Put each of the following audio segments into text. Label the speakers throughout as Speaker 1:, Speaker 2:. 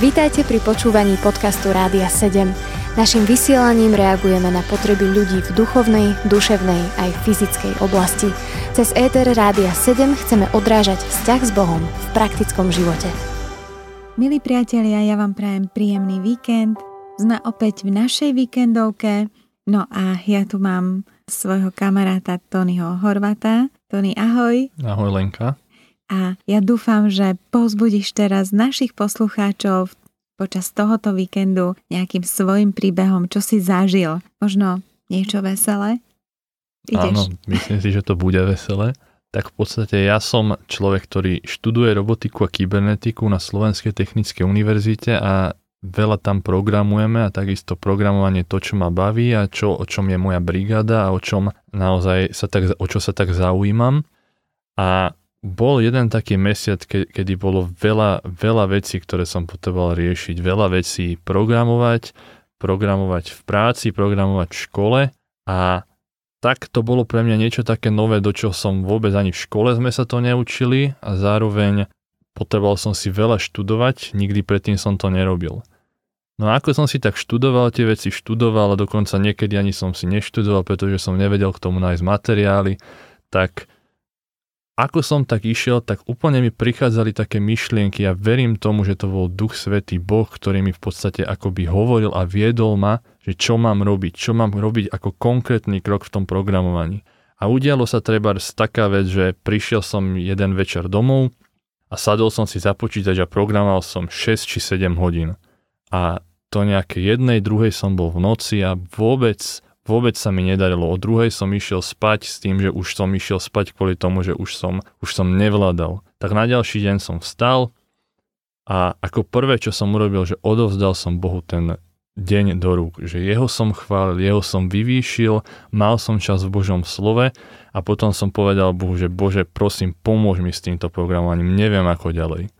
Speaker 1: Vítajte pri počúvaní podcastu Rádia 7. Naším vysielaním reagujeme na potreby ľudí v duchovnej, duševnej aj fyzickej oblasti. Cez ETR Rádia 7 chceme odrážať vzťah s Bohom v praktickom živote.
Speaker 2: Milí priatelia, ja vám prajem príjemný víkend. Sme opäť v našej víkendovke. No a ja tu mám svojho kamaráta Tonyho Horvata. Tony, ahoj.
Speaker 3: Ahoj Lenka
Speaker 2: a ja dúfam, že pozbudíš teraz našich poslucháčov počas tohoto víkendu nejakým svojim príbehom, čo si zažil. Možno niečo veselé?
Speaker 3: Ideš? Áno, myslím si, že to bude veselé. Tak v podstate ja som človek, ktorý študuje robotiku a kybernetiku na Slovenskej technickej univerzite a veľa tam programujeme a takisto programovanie to, čo ma baví a čo, o čom je moja brigáda a o čom naozaj sa tak, o čo sa tak zaujímam. A bol jeden taký mesiac, ke, kedy bolo veľa, veľa vecí, ktoré som potreboval riešiť. Veľa vecí programovať, programovať v práci, programovať v škole a tak to bolo pre mňa niečo také nové, do čoho som vôbec ani v škole sme sa to neučili a zároveň potreboval som si veľa študovať, nikdy predtým som to nerobil. No a ako som si tak študoval tie veci, študoval a dokonca niekedy ani som si neštudoval, pretože som nevedel k tomu nájsť materiály, tak ako som tak išiel, tak úplne mi prichádzali také myšlienky ja verím tomu, že to bol Duch Svetý Boh, ktorý mi v podstate akoby hovoril a viedol ma, že čo mám robiť, čo mám robiť ako konkrétny krok v tom programovaní. A udialo sa treba taká vec, že prišiel som jeden večer domov a sadol som si za počítač a programoval som 6 či 7 hodín. A to nejaké jednej, druhej som bol v noci a vôbec Vôbec sa mi nedarilo. O druhej som išiel spať s tým, že už som išiel spať kvôli tomu, že už som, už som nevládal. Tak na ďalší deň som vstal a ako prvé, čo som urobil, že odovzdal som Bohu ten deň do rúk, že jeho som chválil, jeho som vyvýšil, mal som čas v Božom slove a potom som povedal Bohu, že Bože, prosím, pomôž mi s týmto programovaním, neviem ako ďalej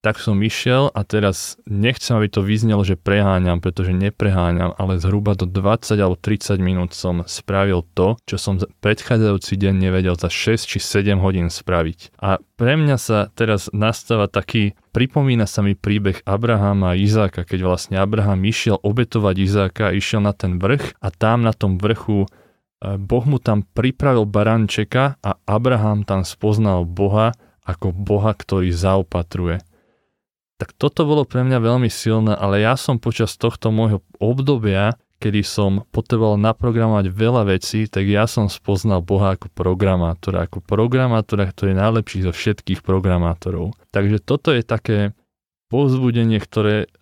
Speaker 3: tak som išiel a teraz nechcem, aby to vyznelo, že preháňam, pretože nepreháňam, ale zhruba do 20 alebo 30 minút som spravil to, čo som predchádzajúci deň nevedel za 6 či 7 hodín spraviť. A pre mňa sa teraz nastáva taký, pripomína sa mi príbeh Abrahama a Izáka, keď vlastne Abraham išiel obetovať Izáka, išiel na ten vrch a tam na tom vrchu e, Boh mu tam pripravil barančeka a Abraham tam spoznal Boha ako Boha, ktorý zaopatruje. Tak toto bolo pre mňa veľmi silné, ale ja som počas tohto môjho obdobia, kedy som potreboval naprogramovať veľa vecí, tak ja som spoznal Boha ako programátora, ako programátora, ktorý je najlepší zo všetkých programátorov. Takže toto je také povzbudenie, ktoré,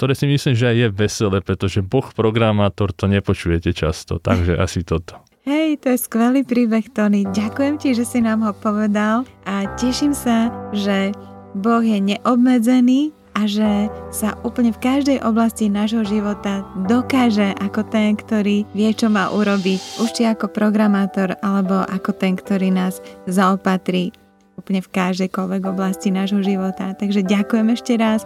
Speaker 3: ktoré si myslím, že aj je veselé, pretože Boh programátor to nepočujete často, takže asi toto.
Speaker 2: Hej, to je skvelý príbeh, Tony. Ďakujem ti, že si nám ho povedal a teším sa, že Boh je neobmedzený a že sa úplne v každej oblasti nášho života dokáže ako ten, ktorý vie, čo má urobiť, už či ako programátor, alebo ako ten, ktorý nás zaopatrí úplne v každej oblasti nášho života. Takže ďakujem ešte raz.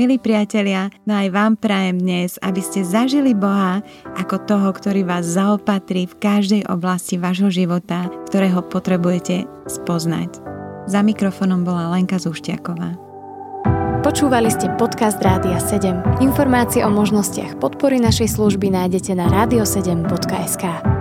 Speaker 2: Milí priatelia, no aj vám prajem dnes, aby ste zažili Boha ako toho, ktorý vás zaopatrí v každej oblasti vášho života, ktorého potrebujete spoznať. Za mikrofonom bola Lenka Zuštiaková.
Speaker 1: Počúvali ste podcast Rádia 7. Informácie o možnostiach podpory našej služby nájdete na radio7.sk.